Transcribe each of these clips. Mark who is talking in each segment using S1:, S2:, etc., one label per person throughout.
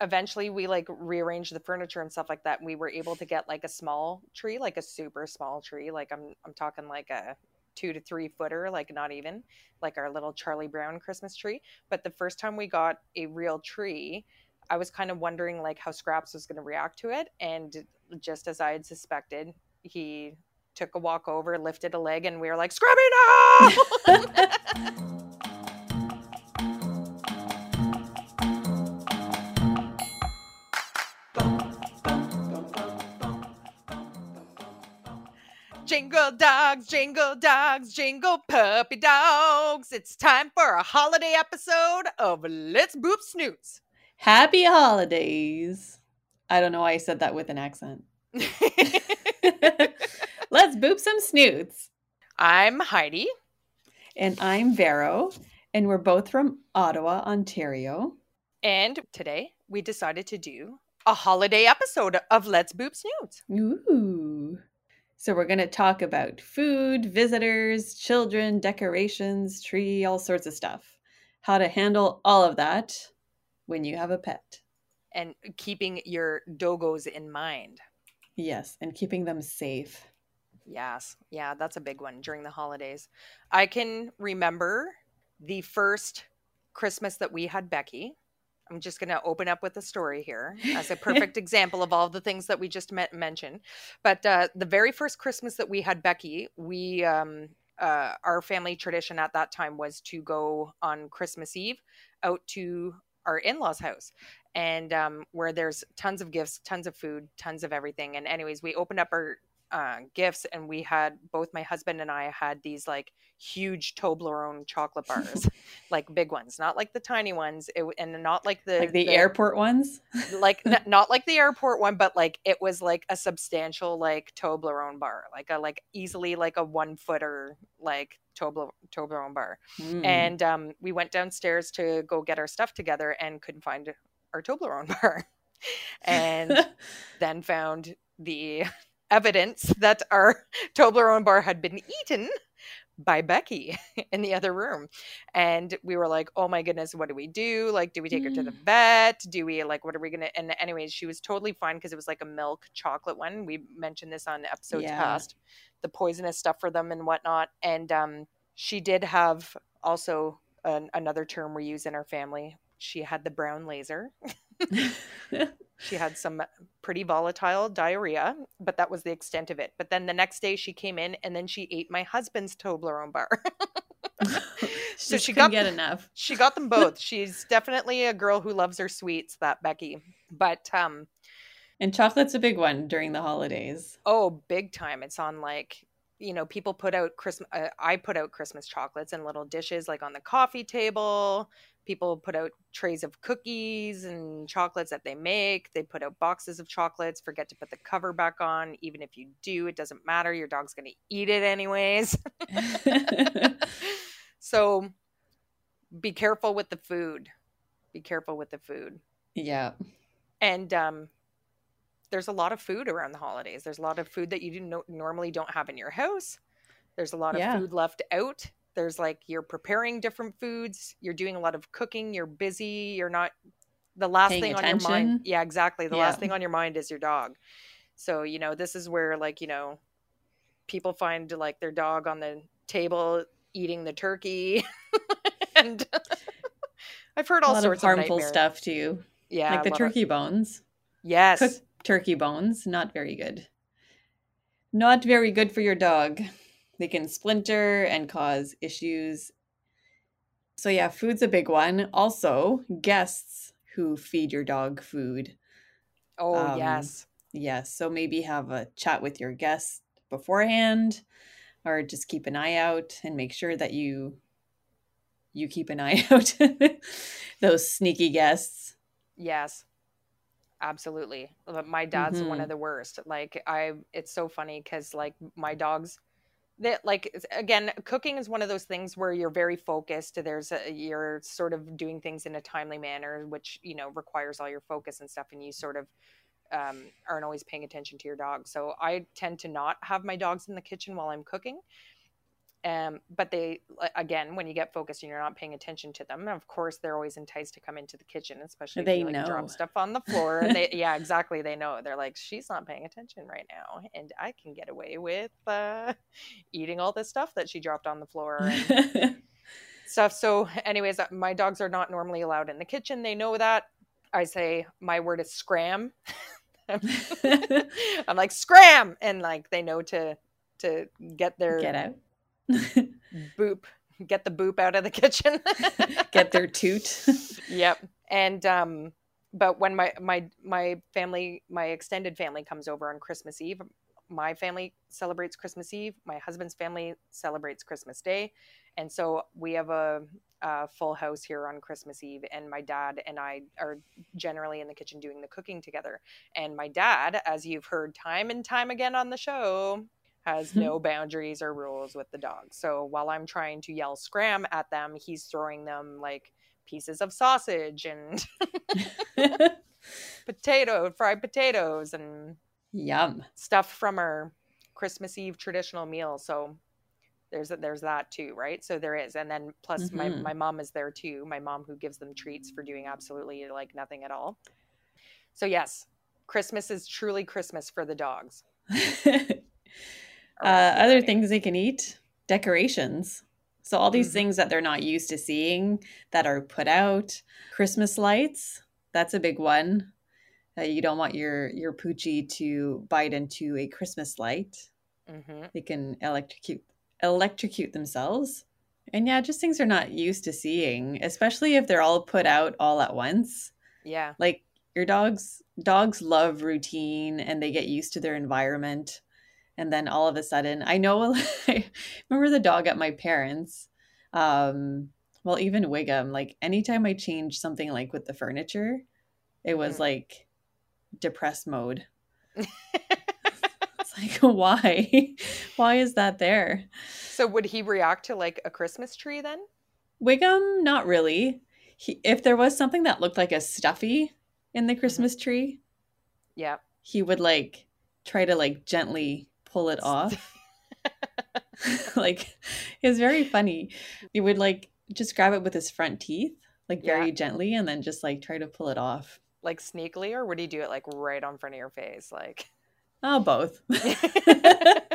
S1: eventually we like rearranged the furniture and stuff like that. And we were able to get like a small tree, like a super small tree. Like I'm I'm talking like a two to three footer, like not even like our little Charlie Brown Christmas tree. But the first time we got a real tree, I was kind of wondering like how Scraps was going to react to it. And just as I had suspected, he took a walk over, lifted a leg, and we were like, Scrappy, no! Jingle dogs, jingle dogs, jingle puppy dogs. It's time for a holiday episode of Let's Boop Snoots.
S2: Happy holidays. I don't know why I said that with an accent. Let's boop some snoots.
S1: I'm Heidi.
S2: And I'm Vero. And we're both from Ottawa, Ontario.
S1: And today we decided to do a holiday episode of Let's Boop Snoots.
S2: Ooh. So, we're going to talk about food, visitors, children, decorations, tree, all sorts of stuff. How to handle all of that when you have a pet.
S1: And keeping your dogos in mind.
S2: Yes, and keeping them safe.
S1: Yes. Yeah, that's a big one during the holidays. I can remember the first Christmas that we had Becky. I'm just going to open up with a story here as a perfect example of all the things that we just met, mentioned. But uh, the very first Christmas that we had Becky, we um, uh, our family tradition at that time was to go on Christmas Eve out to our in-laws house and um, where there's tons of gifts tons of food tons of everything and anyways we opened up our uh, gifts and we had both my husband and I had these like huge Toblerone chocolate bars, like big ones, not like the tiny ones, it, and not like the
S2: like the, the airport ones,
S1: like n- not like the airport one, but like it was like a substantial like Toblerone bar, like a like easily like a one footer like Toblerone, Toblerone bar, mm. and um, we went downstairs to go get our stuff together and couldn't find our Toblerone bar, and then found the evidence that our Toblerone bar had been eaten by Becky in the other room. And we were like, oh my goodness, what do we do? Like, do we take mm. her to the mm. vet? Do we, like, what are we going to? And, anyways, she was totally fine because it was like a milk chocolate one. We mentioned this on episodes yeah. past, the poisonous stuff for them and whatnot. And um, she did have also an, another term we use in our family. She had the brown laser. she had some pretty volatile diarrhea, but that was the extent of it. But then the next day she came in and then she ate my husband's Toblerone bar.
S2: so she got get enough.
S1: She got them both. She's definitely a girl who loves her sweets, that Becky. But um
S2: and chocolate's a big one during the holidays.
S1: Oh, big time. It's on like you know, people put out Christmas. Uh, I put out Christmas chocolates in little dishes, like on the coffee table people put out trays of cookies and chocolates that they make they put out boxes of chocolates forget to put the cover back on even if you do it doesn't matter your dog's going to eat it anyways. So be careful with the food. Be careful with the food.
S2: Yeah.
S1: And um there's a lot of food around the holidays. There's a lot of food that you do no- normally don't have in your house. There's a lot of yeah. food left out there's like you're preparing different foods you're doing a lot of cooking you're busy you're not the last thing attention. on your mind yeah exactly the yeah. last thing on your mind is your dog. So you know this is where like you know people find like their dog on the table eating the turkey and i've heard all sorts
S2: of harmful of stuff too. Yeah like the turkey bones.
S1: Yes. Cooked
S2: turkey bones not very good. Not very good for your dog they can splinter and cause issues. So, yeah, food's a big one. Also, guests who feed your dog food.
S1: Oh, um, yes.
S2: Yes. So, maybe have a chat with your guests beforehand or just keep an eye out and make sure that you you keep an eye out those sneaky guests
S1: yes absolutely my dad's mm-hmm. one of the worst like i it's so funny because like my dogs that like again cooking is one of those things where you're very focused there's a, you're sort of doing things in a timely manner which you know requires all your focus and stuff and you sort of um, aren't always paying attention to your dog. So i tend to not have my dogs in the kitchen while i'm cooking um, but they again, when you get focused and you're not paying attention to them, of course they're always enticed to come into the kitchen, especially
S2: they
S1: if you, like,
S2: know.
S1: drop stuff on the floor. They, yeah, exactly. They know. They're like, she's not paying attention right now, and I can get away with uh, eating all this stuff that she dropped on the floor. And, stuff. So, anyways, uh, my dogs are not normally allowed in the kitchen. They know that. I say my word is scram. I'm like scram, and like they know to to get their
S2: Get out.
S1: boop, get the boop out of the kitchen.
S2: Get their toot.
S1: yep. And um, but when my my my family, my extended family comes over on Christmas Eve, my family celebrates Christmas Eve. My husband's family celebrates Christmas Day, and so we have a, a full house here on Christmas Eve. And my dad and I are generally in the kitchen doing the cooking together. And my dad, as you've heard time and time again on the show, has no boundaries or rules with the dogs. So while I'm trying to yell scram at them, he's throwing them like pieces of sausage and potato, fried potatoes and
S2: Yum.
S1: stuff from our Christmas Eve traditional meal. So there's there's that too, right? So there is, and then plus my
S2: Mhm.
S1: my mom is there too. My mom who gives them treats for doing absolutely like nothing at all. So yes, Christmas is truly Christmas for the dogs.
S2: Uh, other things they can eat decorations. So, all these
S1: Mhm.
S2: things that they're not used to seeing that are put out. Christmas lights, that's a big one. Uh, you don't want your, your poochie to bite into a Christmas light.
S1: Mhm.
S2: They can electrocute electrocute themselves. And yeah, just things they're not used to seeing, especially if they're all put out all at once
S1: Yeah.
S2: like your dogs dogs love routine and they get used to their environment and then all of a sudden i know i remember the dog at my parents um well even wiggum like anytime i changed something like with the furniture it was
S1: Mhm.
S2: like depressed mode it's like why why is that there
S1: So would he react to like a Christmas tree then?
S2: wiggum not really he, if there was something that looked like a stuffy in the christmas tree
S1: Yeah.
S2: he would like try to like gently pull it off. like it was very funny. He would like just grab it with his front teeth, like very
S1: Yeah.
S2: gently, and then just like try to pull it off.
S1: Like sneakily, or would he do it like right on front of your face? Like
S2: Oh, both.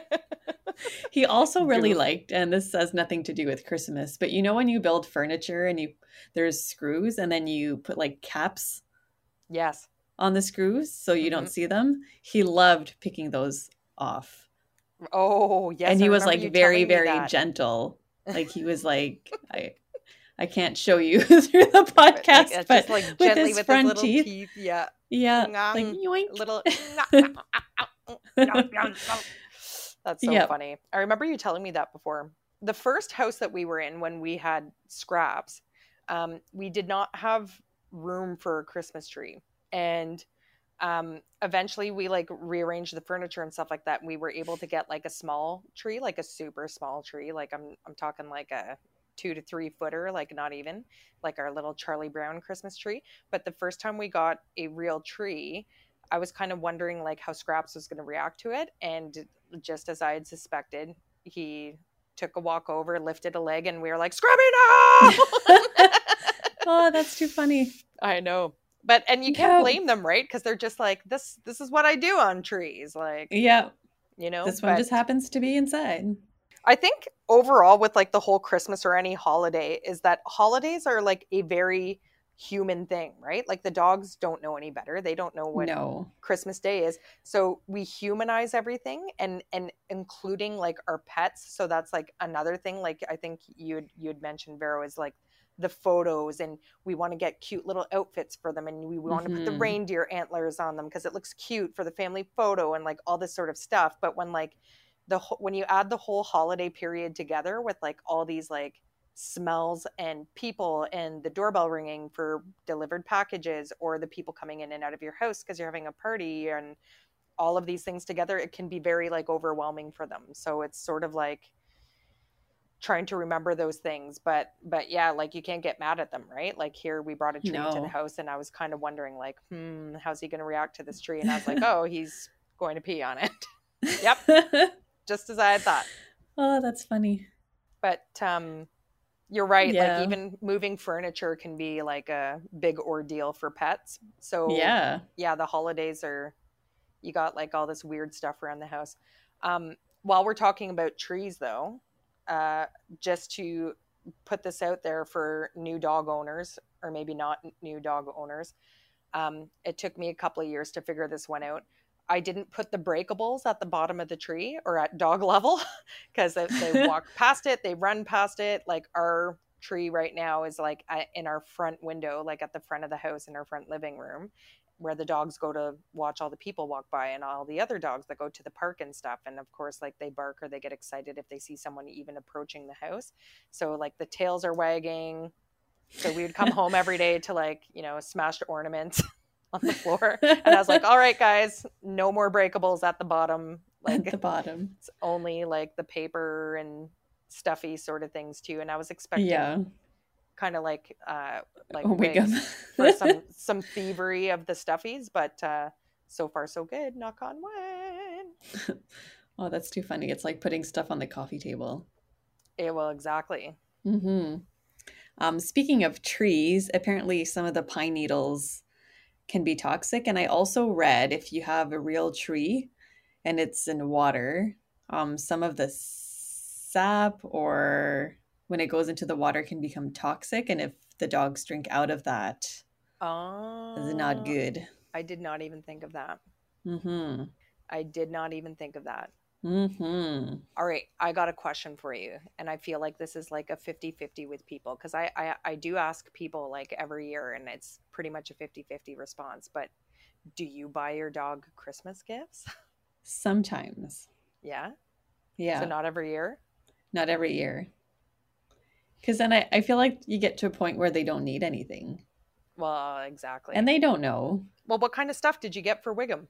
S2: he also really liked, and this has nothing to do with Christmas, but you know when you build furniture and you there's screws and then you put like caps
S1: Yes.
S2: on the screws so you
S1: Mhm.
S2: don't see them. He loved picking those off.
S1: Oh, yes.
S2: and he
S1: I
S2: was like very very gentle like he was like i i can't show you through the podcast
S1: Like,
S2: but
S1: just like
S2: with
S1: gently
S2: his
S1: with
S2: front
S1: his little
S2: teeth.
S1: teeth. Yeah.
S2: yeah like yoink.
S1: little That's so
S2: Yep.
S1: funny. I remember you telling me that before. The first house that we were in when we had scraps, um, we did not have room for a Christmas tree. And um, eventually we like rearranged the furniture and stuff like that. And we were able to get like a small tree, like a super small tree. Like I'm I'm talking like a two to three footer, like not even like our little Charlie Brown Christmas tree. But the first time we got a real tree, I was kind of wondering like how Scraps was going to react to it, and just as I had suspected, he took a walk over, lifted a leg, and we were like, "Scrappy, no!"
S2: oh that's too funny
S1: I know, but and you can't blame them, right? Because they're just like this. This is what I do on trees, like
S2: yeah
S1: you know.
S2: this one just happens to be inside
S1: I think overall with like the whole Christmas or any holiday is that holidays are like a very human thing, right? Like the dogs don't know any better. They don't know what
S2: no
S1: Christmas Day is. So we humanize everything and and including like our pets. So that's like another thing. Like I think you would you'd mentioned Vero is like the photos and we want to get cute little outfits for them and we want to put the
S2: Mhm.
S1: reindeer antlers on them because it looks cute for the family photo and like all this sort of stuff. But when like the when you add the whole holiday period together with like all these like smells and people and the doorbell ringing for delivered packages or the people coming in and out of your house because you're having a party and all of these things together it can be very like overwhelming for them so it's sort of like trying to remember those things but but yeah like you can't get mad at them right like here we brought a tree to the house and i was kind of wondering like hmm how's he going to react to this tree and i was like oh he's going to pee on it Yep. just as i had thought
S2: oh that's funny
S1: But um you're right.
S2: Yeah.
S1: Like even moving furniture can be like a big ordeal for pets. So
S2: Yeah.
S1: yeah, the holidays are you got like all this weird stuff around the house. Um, while we're talking about trees, though, uh, just to put this out there for new dog owners, or maybe not new dog owners, um, it took me a couple of years to figure this one out. I didn't put the breakables at the bottom of the tree or at dog level because they, they walk past it, they run past it. Like our tree right now is like uh, in our front window, like at the front of the house in our front living room where the dogs go to watch all the people walk by and all the other dogs that go to the park and stuff. And of course like they bark or they get excited if they see someone even approaching the house. So like the tails are wagging. So we would come home every day to like you know smashed ornaments on the floor. And i was like all right guys no more breakables at the bottom. Like
S2: At the bottom.
S1: it's only like the paper and stuffy sort of things too. And i was expecting
S2: Yeah.
S1: Kind of like uh like
S2: Oh,
S1: for some some thievery of the stuffies, but uh, so far so good. Knock on wood.
S2: oh, that's too funny. It's like putting stuff on the coffee table.
S1: Yeah, well, exactly.
S2: hmm Um, speaking of trees, apparently some of the pine needles can be toxic. And I also read if you have a real tree and it's in water, um, some of the sap or when it goes into the water can become toxic. And if the dogs drink out of that,
S1: Oh,
S2: it's not good.
S1: I did not even think of that.
S2: Mm-hmm.
S1: I did not even think of that.
S2: Mm-hmm.
S1: All right, I got a question for you. And I feel like this is like a 50 50 with people because I, I, I do ask people like every year, and it's pretty much a 50 50 response. But do you buy your dog Christmas gifts?
S2: Sometimes.
S1: yeah.
S2: Yeah.
S1: So not every year?
S2: not every year. Because then I, I feel like you get to a point where they don't need anything.
S1: Well, exactly.
S2: And they don't know.
S1: well, what kind of stuff did you get for Wiggum?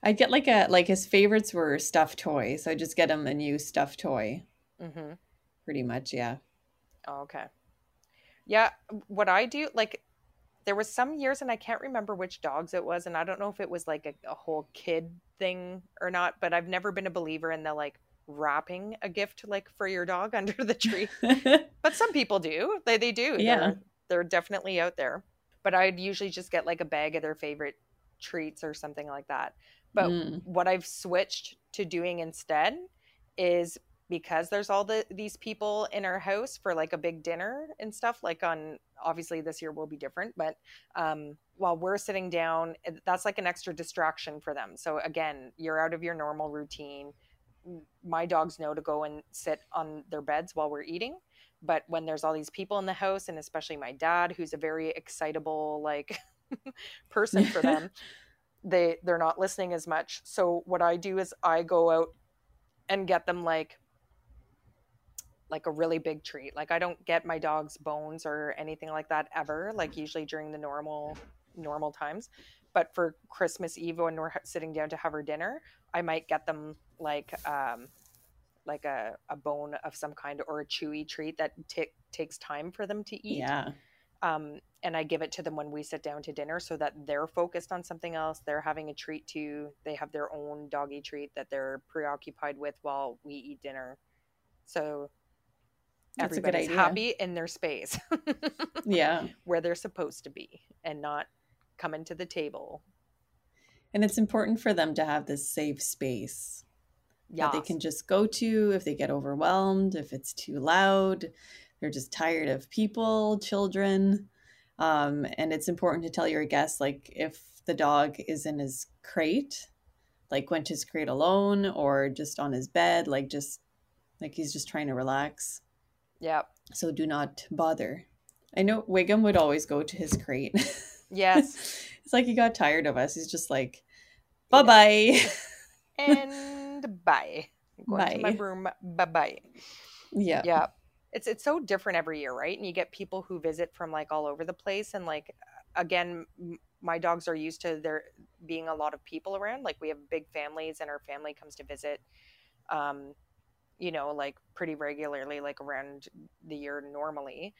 S2: I'd get like a like his favorites were stuffed toys. So I just get him a new stuffed toy,
S1: Mm-hmm.
S2: pretty much. Yeah.
S1: Oh, okay. Yeah, what I do, like, there was some years, and I can't remember which dogs it was, and I don't know if it was like a, a whole kid thing or not, but I've never been a believer in the like wrapping a gift like for your dog under the tree. but some people do. They they do.
S2: Yeah.
S1: They're, they're definitely out there. But I'd usually just get like a bag of their favorite treats or something like that. But
S2: Mm.
S1: what I've switched to doing instead is because there's all the these people in our house for like a big dinner and stuff like on obviously this year will be different but um while we're sitting down that's like an extra distraction for them so again you're out of your normal routine my dogs know to go and sit on their beds while we're eating. But when there's all these people in the house and especially my dad who's a very excitable like person for them they they're not listening as much. So what i do is i go out and get them like like a really big treat. Like i don't get my dogs bones or anything like that ever like usually during the normal normal times. But for christmas eve when we're sitting down to have our dinner i might get them like um like a, a bone of some kind or a chewy treat that t- takes time for them to eat
S2: Yeah.
S1: um, and I give it to them when we sit down to dinner so that they're focused on something else. They're having a treat too. They have their own doggy treat that they're preoccupied with while we eat dinner. So
S2: That's a good
S1: everybody's happy in their space
S2: Yeah.
S1: where they're supposed to be and not coming to the table.
S2: And it's important for them to have this safe space
S1: Yeah.
S2: that they can just go to if they get overwhelmed, if it's too loud, they're just tired of people, children. Um, and it's important to tell your guests, like, if the dog is in his crate, like went to his crate alone or just on his bed, like, just like he's just trying to relax.
S1: Yeah.
S2: So do not bother. I know Wiggum would always go to his crate.
S1: Yes.
S2: it's like he got tired of us. He's just like, bye bye.
S1: and bye. I'm going to my room. Bye bye.
S2: yeah.
S1: yeah it's it's so different every year right and you get people who visit from like all over the place and like again m- my dogs are used to there being a lot of people around like we have big families and our family comes to visit um you know like pretty regularly like around the year normally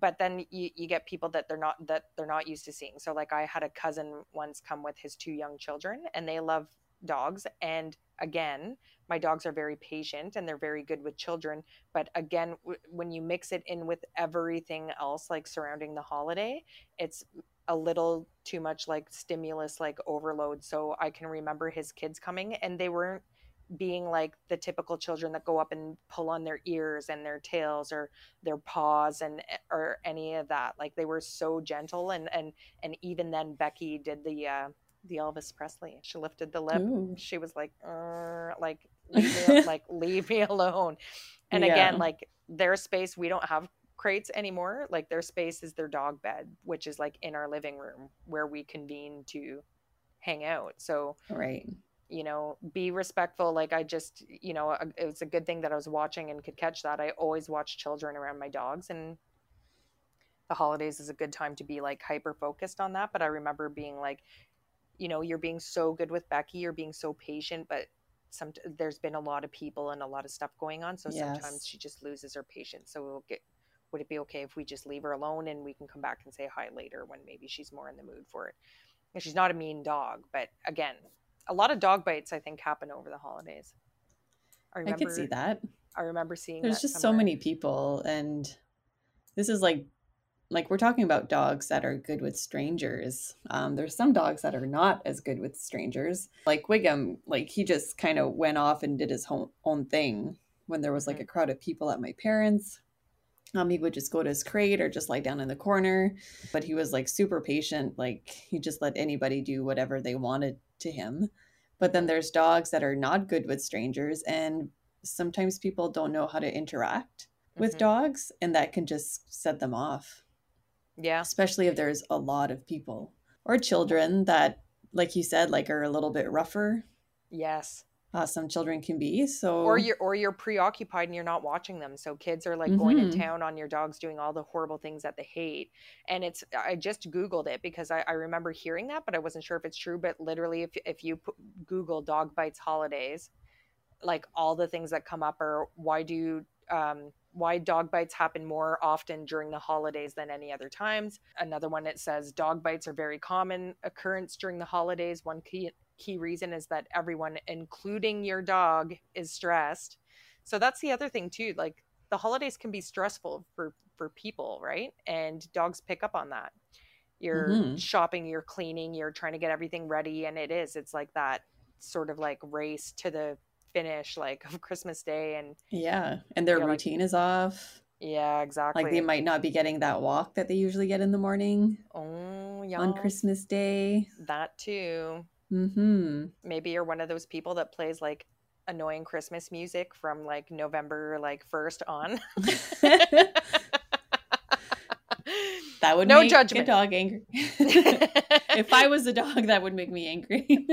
S1: but then you, you get people that they're not that they're not used to seeing so like i had a cousin once come with his two young children and they love dogs and again, my dogs are very patient and they're very good with children. But again, w- when you mix it in with everything else, like surrounding the holiday, it's a little too much like stimulus, like overload. So I can remember his kids coming and they weren't being like the typical children that go up and pull on their ears and their tails or their paws and eh, or any of that like they were so gentle and and and even then becky did the uh the elvis presley. She lifted the lip. Ooh. she was like like leave me, like leave me alone. And yeah. again like their space we don't have crates anymore. Like their space is their dog bed which is like in our living room where we convene to hang out. So
S2: right.
S1: you know be respectful. Like i just you know it was a good thing that i was watching and could catch that. I always watch children around my dogs and the holidays is a good time to be like hyper focused on that. But i remember being like you know you're being so good with becky you're being so patient but some there's been a lot of people and a lot of stuff going on so yes. sometimes she just loses her patience so we'll get would it be okay if we just leave her alone and we can come back and say hi later when maybe she's more in the mood for it and she's not a mean dog but again a lot of dog bites I think happen over the holidays.
S2: I, remember, I could see that.
S1: I remember seeing.
S2: There's just somewhere. so many people, and this is like, like we're talking about dogs that are good with strangers. Um, there's some dogs that are not as good with strangers. Like Wiggum, like he just kind of went off and did his own own thing when there was like mm-hmm. a crowd of people at my parents. Um, he would just go to his crate or just lie down in the corner. But he was like super patient. Like he just let anybody do whatever they wanted to him. But then there's dogs that are not good with strangers, and sometimes people don't know how to interact with mm-hmm. dogs, and that can just set them off.
S1: Yeah.
S2: Especially if there's a lot of people or children that, like you said, like are a little bit rougher.
S1: Yes
S2: uh, some children can be. So
S1: or you're or you're preoccupied and you're not watching them. So kids are like mm-hmm. going to town on your dogs doing all the horrible things that they hate. And it's I just googled it because I, I remember hearing that, but I wasn't sure if it's true. But literally, if if you put, Google dog bites holidays, like all the things that come up are why do um, why dog bites happen more often during the holidays than any other times. Another one it says dog bites are very common occurrence during the holidays. One key key reason is that everyone, including your dog, is stressed. So that's the other thing too. Like the holidays can be stressful for for people, right? And dogs pick up on that. You're mm-hmm. shopping, you're cleaning, you're trying to get everything ready, and it is. It's like that sort of like race to the finish, like of Christmas Day, and
S2: yeah, and their routine like, is off.
S1: Yeah, exactly.
S2: Like they might not be getting that walk that they usually get in the morning.
S1: Oh, yeah.
S2: On Christmas Day.
S1: That too.
S2: Mm-hmm.
S1: Maybe you're one of those people that plays like annoying Christmas music from like November like first on.
S2: that would
S1: no
S2: make
S1: judgment.
S2: a dog angry. if I was a dog, that would make me angry.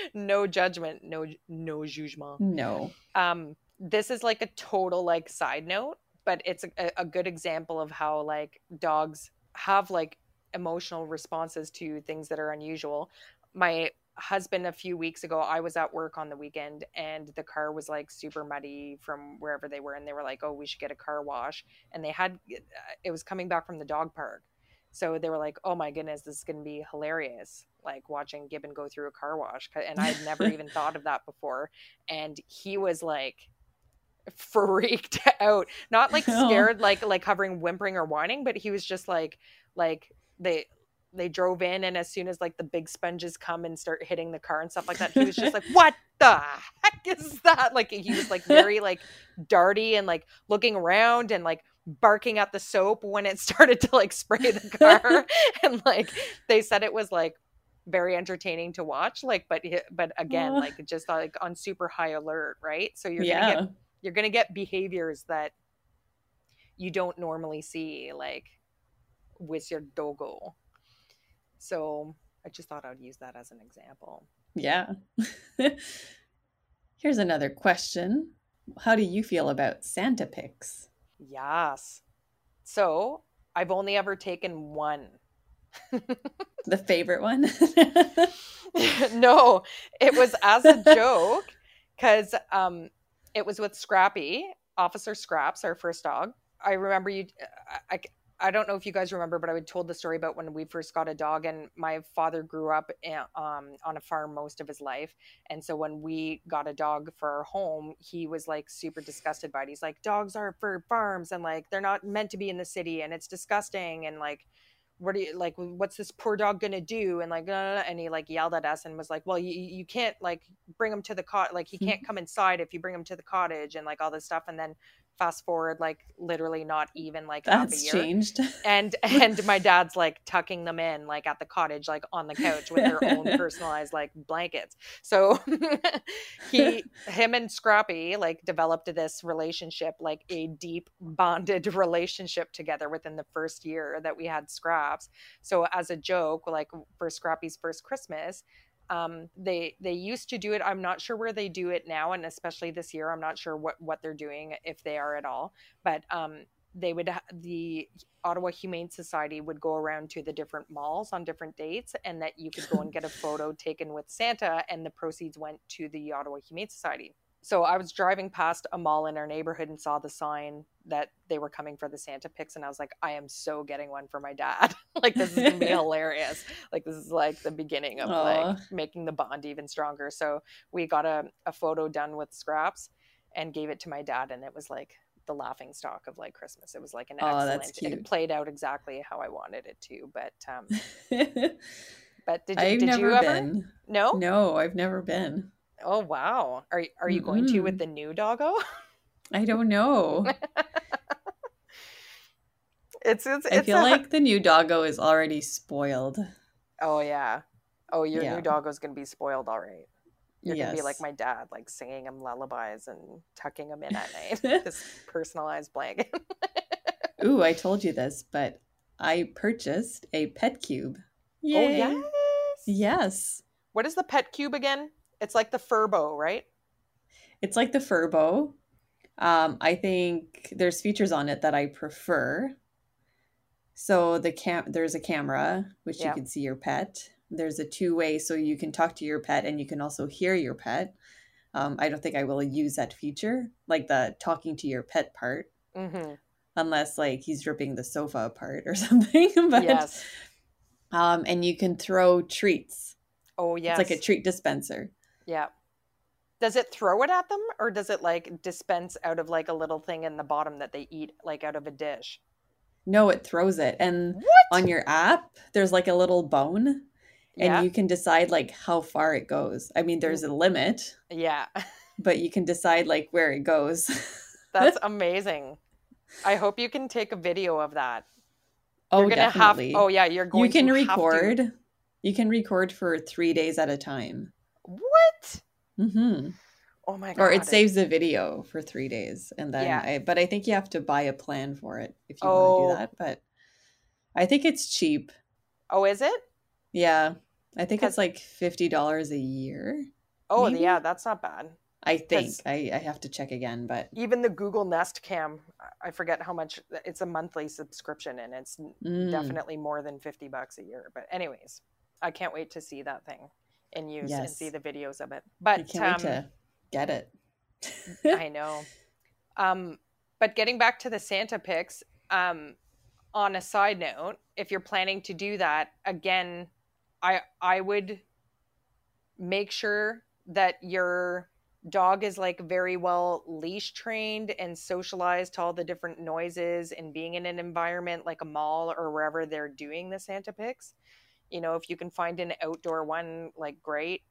S1: no judgment. No no jugement.
S2: No.
S1: Um, this is like a total like side note, but it's a, a good example of how like dogs have like emotional responses to things that are unusual my husband a few weeks ago i was at work on the weekend and the car was like super muddy from wherever they were and they were like oh we should get a car wash and they had eh, it was coming back from the dog park. So they were like oh my goodness this is going to be hilarious like watching gibbon go through a car wash and i'd never even thought of that before and he was like freaked out. Not like scared like like hovering whimpering or whining but he was just like like they they drove in and as soon as like the big sponges come and start hitting the car and stuff like that he was just like what the heck is that? Like he was like very like darty and like looking around and like barking at the soap when it started to like spray the car. And like they said it was like very entertaining to watch like but but again uh, like just like on super high alert right? So you're yeah. gonna get you're gonna get behaviors that you don't normally see like with your dogo so I just thought I would use that as an example.
S2: Yeah. Here's another question. How do you feel about Santa pics?
S1: Yes. So I've only ever taken one.
S2: the favorite one?
S1: no, it was as a joke because um, it was with Scrappy, Officer Scraps, our first dog. I remember you. I, I don't know if you guys remember, but I would told the story about when we first got a dog, and my father grew up in, um, on a farm most of his life, and so when we got a dog for our home, he was like super disgusted by it. He's like, "Dogs are for farms, and like they're not meant to be in the city, and it's disgusting." And like, what do you like? What's this poor dog gonna do? And like, and he like yelled at us and was like, "Well, you you can't like bring him to the cot, like he can't come inside if you bring him to the cottage, and like all this stuff." And then fast forward like literally not even like
S2: that's changed.
S1: And and my dad's like tucking them in like at the cottage like on the couch with their own personalized like blankets. So he him and scrappy like developed this relationship like a deep bonded relationship together within the first year that we had scraps. So as a joke like for scrappy's first christmas um, they they used to do it. I'm not sure where they do it now and especially this year i'm not sure what what they're doing if they are at all. But um, they would the ottawa humane society would go around to the different malls on different dates and that you could go and get a photo taken with santa and the proceeds went to the ottawa humane society so I was driving past a mall in our neighborhood and saw the sign that they were coming for the Santa pics, and I was like, I am so getting one for my dad. like this is gonna be hilarious. Like this is like the beginning of Aww. like making the bond even stronger. So we got a, a photo done with scraps and gave it to my dad, and it was like the laughing stock of like Christmas. It was like an oh, excellent. It played out exactly how I wanted it to. But um, but did, you? I've did
S2: never
S1: you ever?
S2: Been.
S1: No,
S2: no, I've never been.
S1: Oh wow. Are are you mm going to with the new doggo?
S2: I don't know.
S1: it's, it's,
S2: I feel a... like the new doggo is already spoiled.
S1: Oh yeah. Oh, your yeah. new doggo's gonna be spoiled all right. You're yes. gonna be like my dad, like singing him lullabies and tucking him in at night. this personalized blanket.
S2: Ooh, I told you this, but I purchased a pet cube.
S1: Yay. Oh yes.
S2: Yes.
S1: What is the pet cube again? It's like the Furbo, right?
S2: It's like the Furbo. Um, I think there's features on it that I prefer. So the cam there's a camera which yeah. you can see your pet. There's a two way so you can talk to your pet and you can also hear your pet. Um, I don't think I will use that feature, like the talking to your pet part, mm-hmm. unless like he's ripping the sofa apart or something. but yes. um, and you can throw treats.
S1: Oh yes,
S2: it's like a treat dispenser.
S1: Yeah. Does it throw it at them or does it like dispense out of like a little thing in the bottom that they eat like out of a dish?
S2: No, it throws it. And what? on your app, there's like a little bone and yeah. you can decide like how far it goes. I mean, there's a limit.
S1: Yeah.
S2: But you can decide like where it goes.
S1: That's amazing. I hope you can take a video of that.
S2: Oh, you're gonna definitely.
S1: Have, oh, yeah. You're going.
S2: You can record. You can record for three days at a time.
S1: What?
S2: Mm-hmm.
S1: Oh my god!
S2: Or it saves the video for three days, and then yeah. I, but I think you have to buy a plan for it if you oh. want to do that. But I think it's cheap.
S1: Oh, is it?
S2: Yeah, I think it's like fifty dollars a year.
S1: Oh, maybe? yeah, that's not bad.
S2: I think I, I have to check again, but
S1: even the Google Nest Cam, I forget how much. It's a monthly subscription, and it's mm. definitely more than fifty bucks a year. But anyways, I can't wait to see that thing and use yes. and see the videos of it. But I
S2: can't um, wait to get it.
S1: I know. Um, but getting back to the Santa pics, um, on a side note, if you're planning to do that, again, I I would make sure that your dog is like very well leash trained and socialized to all the different noises and being in an environment like a mall or wherever they're doing the Santa pics you know if you can find an outdoor one like great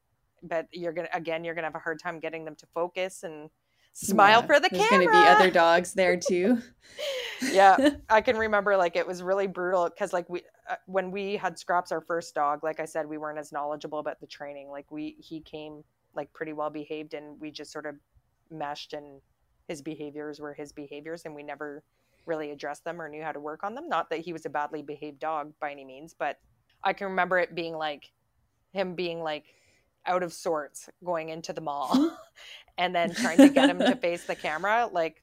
S1: but you're gonna again you're gonna have a hard time getting them to focus and smile yeah, for the
S2: there's
S1: camera.
S2: There's gonna be other dogs there too.
S1: yeah, I can remember like it was really brutal because like we uh, when we had Scraps our first dog, like I said, we weren't as knowledgeable about the training. Like we he came like pretty well behaved, and we just sort of meshed, and his behaviors were his behaviors, and we never really addressed them or knew how to work on them. Not that he was a badly behaved dog by any means, but I can remember it being like him being like out of sorts going into the mall and then trying to get him to face the camera like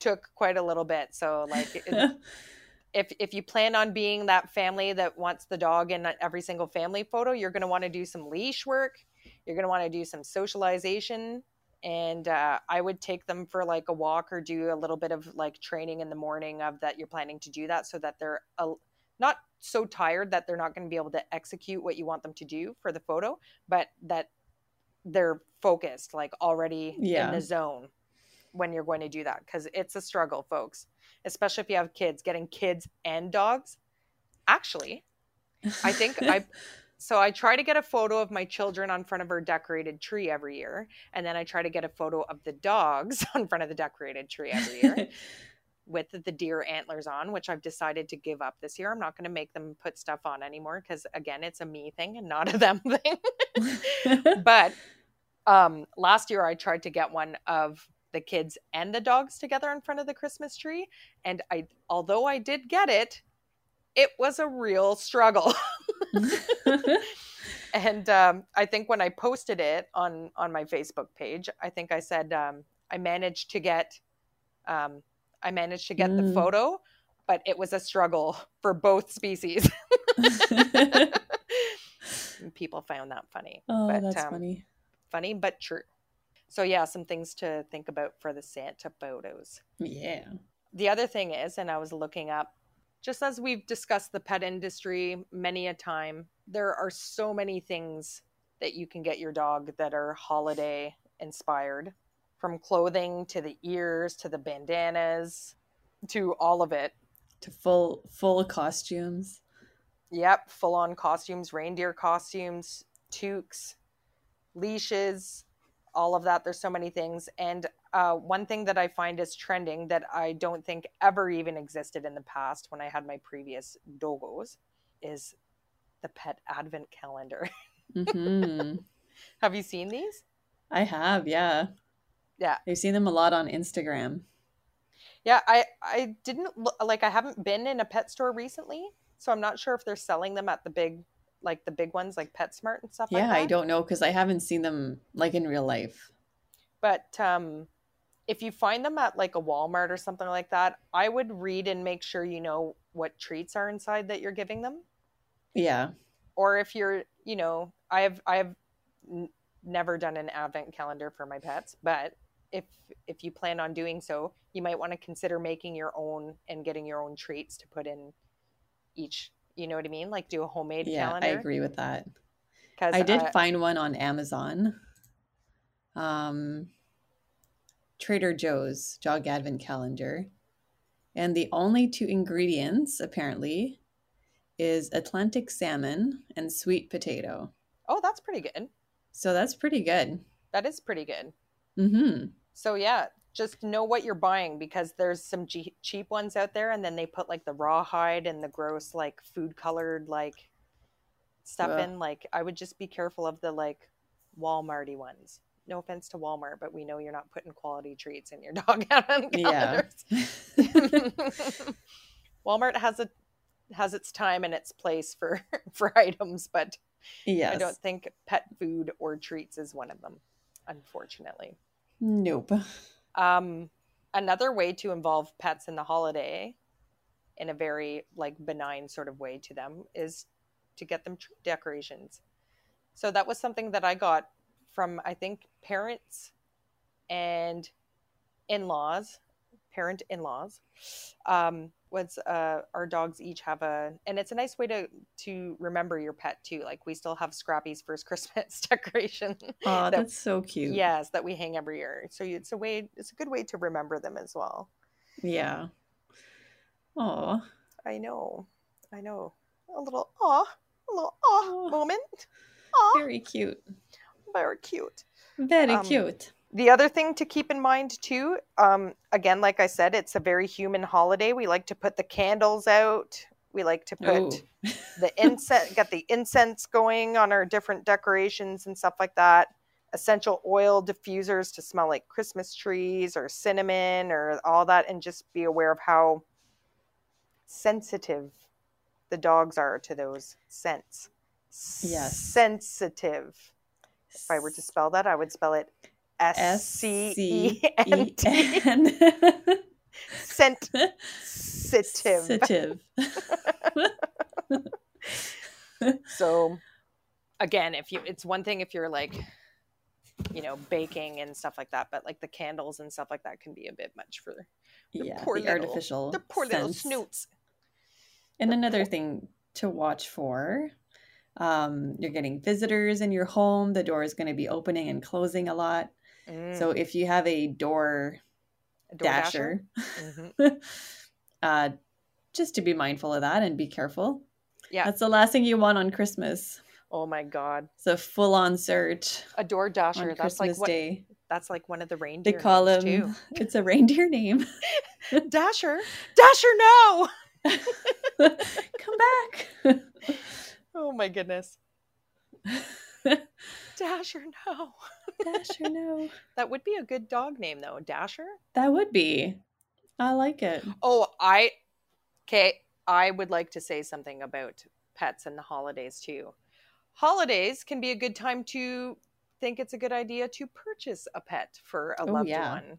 S1: took quite a little bit. So like it, if if you plan on being that family that wants the dog in every single family photo, you're going to want to do some leash work. You're going to want to do some socialization and uh, I would take them for like a walk or do a little bit of like training in the morning of that you're planning to do that so that they're a, not so tired that they're not going to be able to execute what you want them to do for the photo, but that they're focused, like already
S2: Yeah.
S1: in the zone when you're going to do that because it's a struggle, folks, especially if you have kids. Getting kids and dogs. Actually, I think I so I try to get a photo of my children on front of our decorated tree every year, and then I try to get a photo of the dogs on front of the decorated tree every year with the deer antlers on, which I've decided to give up this year. I'm not going to make them put stuff on anymore because again, it's a me thing and not a them thing. but um last year I tried to get one of the kids and the dogs together in front of the Christmas tree, and I although I did get it, it was a real struggle. and um, I think when I posted it on on my Facebook page, I think I said um, I managed to get um, I managed to get the
S2: Mm.
S1: photo, but it was a struggle for both species. People found that funny.
S2: oh,
S1: but,
S2: that's
S1: um,
S2: funny.
S1: Funny but true. So yeah, some things to think about for the Santa photos.
S2: Yeah.
S1: The other thing is, and I was looking up, just as we've discussed the pet industry many a time, there are so many things that you can get your dog that are holiday inspired from clothing to the ears to the bandanas to all of it.
S2: To full full costumes.
S1: Yep, full on costumes, reindeer costumes, toques, leashes, all of that. There's so many things. And uh, one thing that I find is trending that I don't think ever even existed in the past when I had my previous dogos is the pet advent calendar.
S2: hmm
S1: Have you seen these?
S2: I have, yeah.
S1: Yeah.
S2: I've seen them a lot on Instagram.
S1: Yeah, I I didn't look, like I haven't been in a pet store recently, so I'm not sure if they're selling them at the big like the big ones like PetSmart and stuff like
S2: Yeah,
S1: that.
S2: I don't know because I haven't seen them like in real life.
S1: but um if you find them at like a Walmart or something like that, I would read and make sure you know what treats are inside that you're giving them.
S2: Yeah.
S1: Or if you're, you know, I have I have n- never done an advent calendar for my pets, but if if you plan on doing so, you might want to consider making your own and getting your own treats to put in each. You know what I mean? Like do a homemade
S2: Yeah,
S1: calendar.
S2: I agree with that.
S1: 'Cause,
S2: I did
S1: uh,
S2: find one on Amazon. Um Trader Joe's Dog Advent Calendar. And the only two ingredients, apparently, is Atlantic salmon and sweet potato.
S1: oh, that's pretty good.
S2: So that's pretty good.
S1: That is pretty good.
S2: Mm-hmm.
S1: So yeah, just know what you're buying because there's some che- cheap ones out there, and then they put like the rawhide and the gross like food colored like stuff
S2: Ugh.
S1: in. Like I would just be careful of the like Walmarty ones. No offense to Walmart, but we know you're not putting quality treats in your dog advent
S2: Yeah.
S1: Walmart has a has its time and its place for for items, but
S2: yes.
S1: I don't think pet food or treats is one of them, unfortunately.
S2: Nope.
S1: Um, another way to involve pets in the holiday in a very like benign sort of way to them is to get them tree decorations. So that was something that I got from I think parents and in-laws, parent in-laws. Um, was uh, our dogs each have a, and it's a nice way to to remember your pet too. Like we still have Scrappy's first Christmas decoration.
S2: Oh,
S1: That-
S2: that's so cute.
S1: Yes, that we hang every year. So it's a way. It's a good way to remember them as well.
S2: Yeah. Oh.
S1: I know. I know. A little aw, a little aw
S2: Aw.
S1: moment. Aw,
S2: Very cute.
S1: very cute.
S2: Very
S1: Um,
S2: cute.
S1: The other thing to keep in mind too, um, again, like I said, it's a very human holiday. We like to put the candles out. We like to put
S2: Oh.
S1: the incense, get the incense going on our different decorations and stuff like that. Essential oil diffusers to smell like Christmas trees or cinnamon or all that, and just be aware of how sensitive the dogs are to those scents.
S2: Yes.
S1: Sensitive. If I were to spell that, I would spell it S C E N T. Sensitive. So again, if you it's one thing if you're like you know, baking and stuff like that. But like the candles and stuff like that can be a bit much for the
S2: yeah,
S1: poor
S2: the
S1: little,
S2: artificial.
S1: the poor little snoots.
S2: And
S1: The
S2: another
S1: poor-
S2: thing to watch for um, you're getting visitors in your home. The door is going to be opening and closing a lot.
S1: Mm,
S2: So if you have a door
S1: a DoorDasher?
S2: dasher,
S1: Mhm.
S2: uh, just to be mindful of that and be careful.
S1: Yeah.
S2: That's the last thing you want on Christmas.
S1: Oh my god,
S2: It's a full on search
S1: a door dasher. That's
S2: Christmas
S1: like what.
S2: Day.
S1: That's like one of the reindeer.
S2: They call
S1: names,
S2: him, it's a reindeer name.
S1: Dasher. Dasher, no.
S2: Come back.
S1: Oh my goodness. Dasher, no.
S2: Dasher, no.
S1: That would be a good dog name though. Dasher.
S2: That would be. I like it.
S1: Oh, I. Okay, I would like to say something about pets and the holidays too. Holidays can be a good time to think it's a good idea to purchase a pet for a
S2: Oh,
S1: loved
S2: yeah.
S1: one.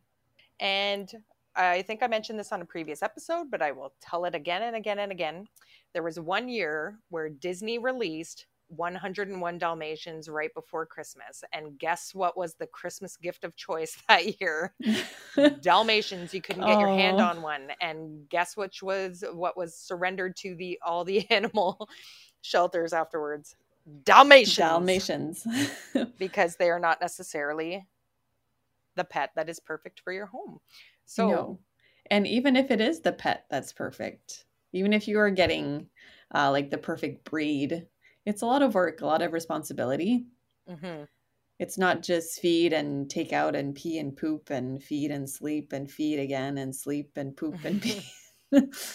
S1: And I think I mentioned this on a previous episode, but I will tell it again and again and again. There was one year where Disney released 101 Dalmatians right before Christmas. And guess what was the Christmas gift of choice that year? Dalmatians. You couldn't get your hand on one. And guess which was what was surrendered to the all the animal shelters afterwards? Dalmatians.
S2: Dalmatians.
S1: Because they are not necessarily the pet that is perfect for your home. So
S2: no. And even if it is the pet that's perfect, even if you are getting uh, like the perfect breed, it's a lot of work, a lot of responsibility.
S1: mhm.
S2: It's not just feed and take out and pee and poop and feed and sleep and feed again and sleep and poop and pee.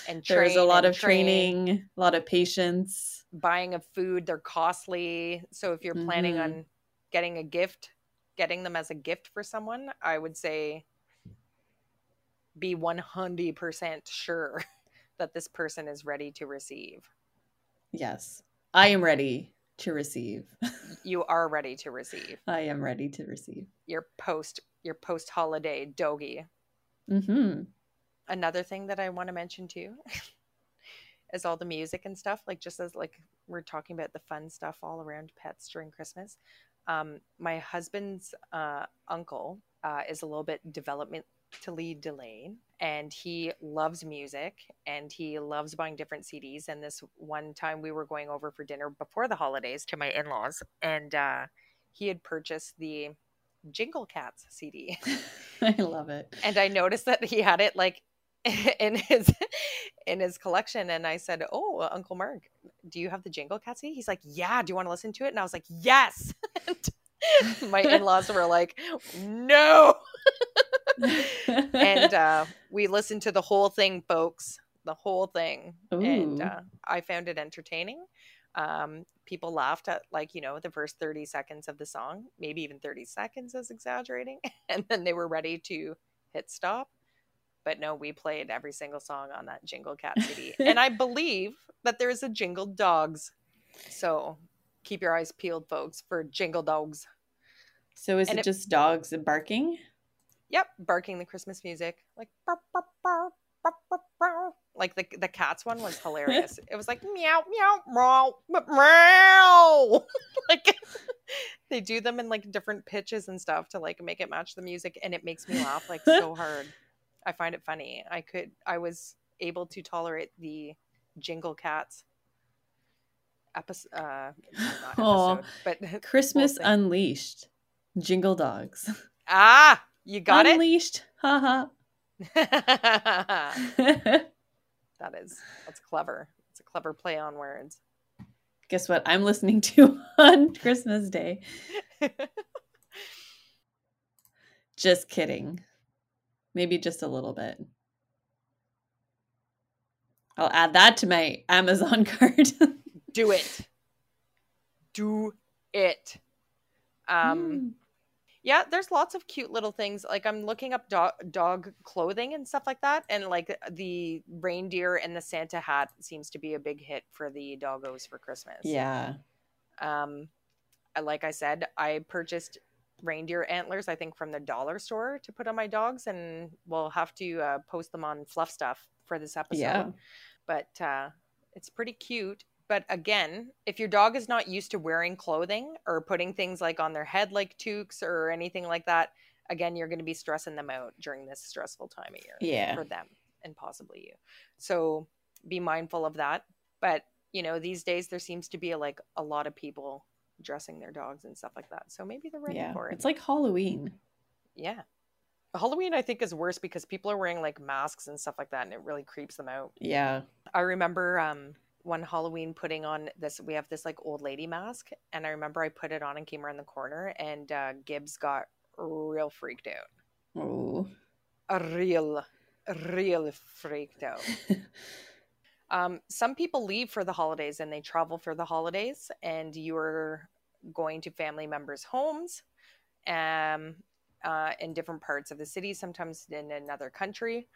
S1: and
S2: There's a lot of
S1: train.
S2: training, a lot of patience.
S1: buying of food they're costly so if you're planning
S2: Mhm.
S1: on getting a gift getting them as a gift for someone i would say be 100% sure that this person is ready to receive
S2: Yes, I am ready to receive.
S1: you are ready to receive.
S2: I am ready to receive.
S1: your post your post holiday doggy.
S2: Hmm
S1: another thing that i want to mention too is all the music and stuff. Like just as like we're talking about the fun stuff all around pets during christmas. Um, my husband's uh, uncle uh, is a little bit developmentally Delane and he loves music and he loves buying different cds and this one time we were going over for dinner before the holidays to my in-laws and uh, he had purchased the jingle cats cd
S2: I love it.
S1: and I noticed that he had it like in his in his collection and I said, "Oh, Uncle Mark, do you have the Jingle Cats CD?" He's like, "Yeah, do you want to listen to it?" And I was like, "Yes." And my in-laws were like, "No." and uh we listened to the whole thing, folks, the whole thing. And uh, I found it entertaining. Um people laughed at like, you know, the first 30 seconds of the song, maybe even 30 seconds is exaggerating, and then they were ready to hit stop. But no, we played every single song on that Jingle Cat CD. and I believe that there is a Jingle Dogs. So keep your eyes peeled, folks, for Jingle Dogs.
S2: so is it,
S1: it-
S2: just dogs barking?
S1: Yep, barking the Christmas music. Like like the the cats one was hilarious. it was like meow meow meow meow. like they do them in like different pitches and stuff to like make it match the music and it makes me laugh like so hard. I find it funny. I could I was able to tolerate the Jingle Cats episode uh episode, but
S2: Christmas. Unleashed. Jingle dogs.
S1: ah, you got it.
S2: Unleashed. Haha.
S1: that is that's clever. It's a clever play on words.
S2: Guess what I'm listening to on Christmas Day? Just kidding. Maybe just a little bit. I'll add that to my Amazon card.
S1: Do it. Do it. Um
S2: Hmm.
S1: Yeah, there's lots of cute little things. Like I'm looking up dog dog clothing and stuff like that and like the reindeer and the Santa hat seems to be a big hit for the doggos for Christmas.
S2: yeah.
S1: Um, like I said, I purchased reindeer antlers, I think, from the dollar store to put on my dogs, and we'll have to uh, post them on Fluff Stuff for this episode.
S2: Yeah.
S1: But uh, it's pretty cute. But again, if your dog is not used to wearing clothing or putting things like on their head like toques or anything like that, again, you're going to be stressing them out during this stressful time of year
S2: yeah.
S1: for them and possibly you. So be mindful of that. But, you know, these days there seems to be like a lot of people dressing their dogs and stuff like that. So maybe they're ready
S2: yeah.
S1: for it.
S2: It's like Halloween.
S1: Yeah. Halloween, I think, is worse because people are wearing like masks and stuff like that, and it really creeps them out.
S2: Yeah.
S1: I remember um, one Halloween putting on this. We have this like old lady mask, and I remember I put it on and came around the corner, and uh, Gibbs got real freaked out.
S2: Oh.
S1: A real, real freaked out. um, some people leave for the holidays and they travel for the holidays, and you're going to family members' homes. Um, uh, in different parts of the city, sometimes in another country,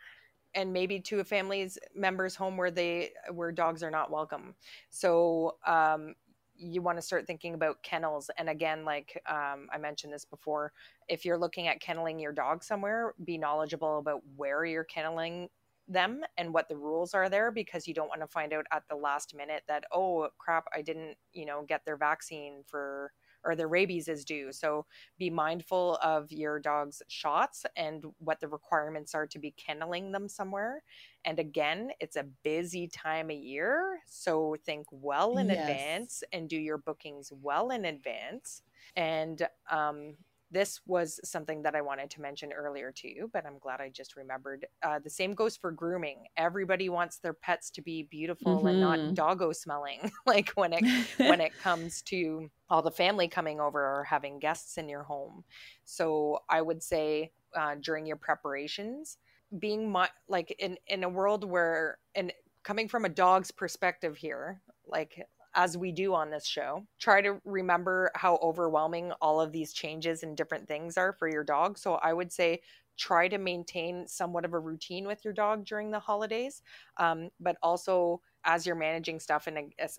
S1: and maybe to a family's members' home where they where dogs are not welcome. So um, you want to start thinking about kennels. And again, like um, I mentioned this before, if you're looking at kenneling your dog somewhere, be knowledgeable about where you're kenneling them and what the rules are there because you don't want to find out at the last minute that oh crap i didn't you know get their vaccine for or their rabies is due. So be mindful of your dog's shots and what the requirements are to be kenneling them somewhere. And again, it's a busy time of year. So think well in yes. advance and do your bookings well in advance. And um, this was something that I wanted to mention earlier to you, but I'm glad I just remembered. Uh, the same goes for grooming. Everybody wants their pets to be beautiful mm-hmm. and not mm-hmm. doggo smelling. like when it when it comes to all the family coming over or having guests in your home. So I would say uh, during your preparations, being my, like in in a world where and coming from a dog's perspective here, like as we do on this show. Try to remember how overwhelming all of these changes and different things are for your dog. So I would say try to maintain somewhat of a routine with your dog during the holidays, um, but also as you're managing stuff and as,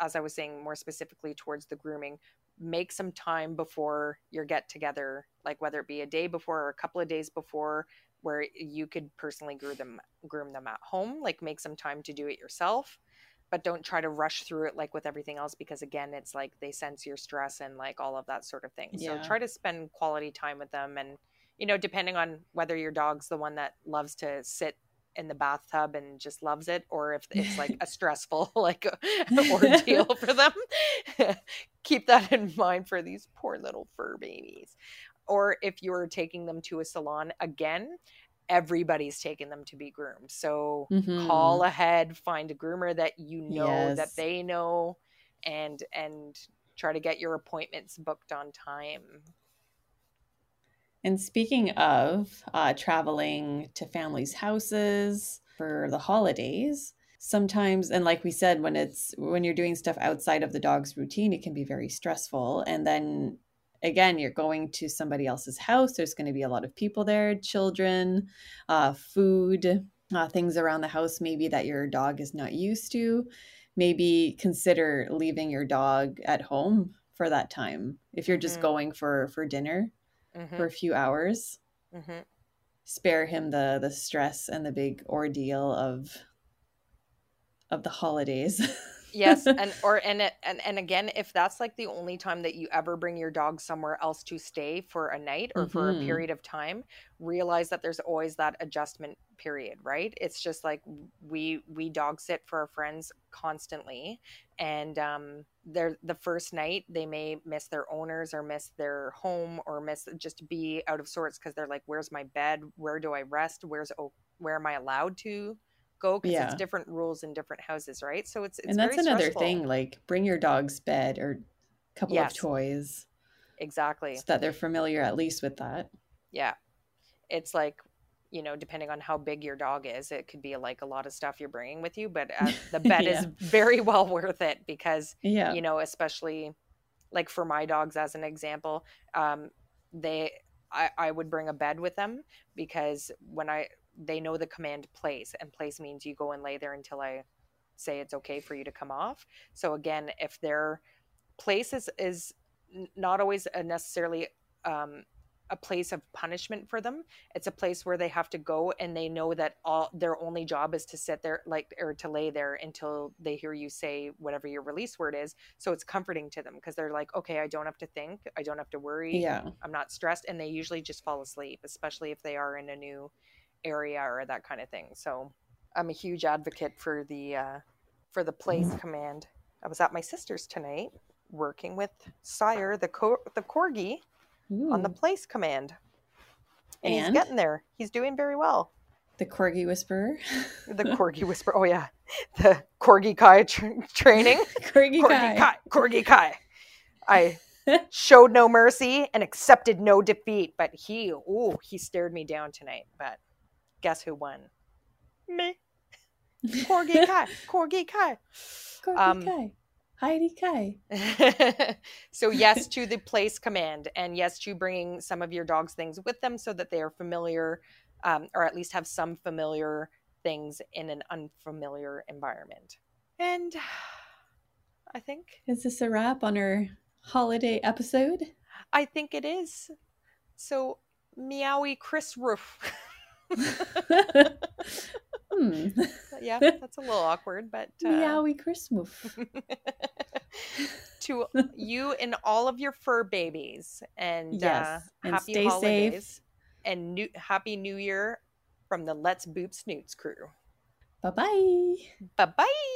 S1: as I was saying more specifically towards the grooming, make some time before your get together, like whether it be a day before or a couple of days before, where you could personally groom them groom them at home. Like make some time to do it yourself but don't try to rush through it like with everything else because again it's like they sense your stress and like all of that sort of thing yeah. so try to spend quality time with them and you know depending on whether your dog's the one that loves to sit in the bathtub and just loves it or if it's like a stressful like ordeal for them keep that in mind for these poor little fur babies or if you're taking them to a salon again everybody's taking them to be groomed. So mm-hmm. call ahead, find a groomer that you know yes. that they know and and try to get your appointments booked on time.
S2: And speaking of uh, traveling to families' houses for the holidays, sometimes and like we said when it's when you're doing stuff outside of the dog's routine it can be very stressful and then again, you're going to somebody else's house. There's going to be a lot of people there, children, uh, food, uh, things around the house, maybe that your dog is not used to. Maybe consider leaving your dog at home for that time if you're just mm-hmm. going for for dinner mm-hmm. for a few hours. Mm-hmm. Spare him the the stress and the big ordeal of of the holidays.
S1: yes and or and it, and and again if that's like the only time that you ever bring your dog somewhere else to stay for a night or mm-hmm. for a mm-hmm. period of time realize that there's always that adjustment period right it's just like we we dog sit for our friends constantly and um they're the first night they may miss their owners or miss their home or miss just be out of sorts because they're like where's my bed where do i rest where's oh where am i allowed to go because yeah. it's different rules in different houses, right? So it's, it's
S2: and that's another stressful. thing. Like bring your dog's bed or a couple yes. of toys,
S1: exactly,
S2: so that they're familiar at least with that.
S1: Yeah, it's like you know, depending on how big your dog is, it could be like a lot of stuff you're bringing with you, but uh, the bed yeah. is very well worth it because, yeah. you know, especially like for my dogs, as an example, um, they, I, I would bring a bed with them because when I, they know the command place and place means you go and lay there until i say it's okay for you to come off so again if their place is is not always a necessarily um, a place of punishment for them. It's a place where they have to go and they know that all their only job is to sit there like or to lay there until they hear you say whatever your release word is. So it's comforting to them because they're like, okay, I don't have to think, I don't have to worry.
S2: Yeah.
S1: I'm not stressed and they usually just fall asleep, especially if they are in a new area or that kind of thing. So I'm a huge advocate for the uh for the place command. I was at my sister's tonight working with Sire, the co- the corgi,
S2: Ooh.
S1: on the place command. And, he's getting there. He's doing very well.
S2: the corgi whisperer.
S1: The corgi whisper. Oh yeah, the corgi kai tra- training.
S2: corgi
S1: Corgi
S2: guy.
S1: kai. Corgi kai. I showed no mercy and accepted no defeat, but he, oh, he stared me down tonight. But guess who won? Me. Corgi kai. Corgi kai.
S2: Corgi
S1: Um,
S2: Kai. Heidi Kai.
S1: so yes to the place command and yes to bringing some of your dog's things with them so that they are familiar um, or at least have some familiar things in an unfamiliar environment and i think
S2: Is this a wrap on our holiday episode?
S1: i think it is so meowy chris roof
S2: hmm.
S1: yeah that's a little awkward but uh,
S2: Meowy Christmas.
S1: to you and all of your fur babies and uh,
S2: Yes, and
S1: happy
S2: stay safe.
S1: holidays and new happy new year from the let's boop snoots crew
S2: Bye bye.
S1: bye bye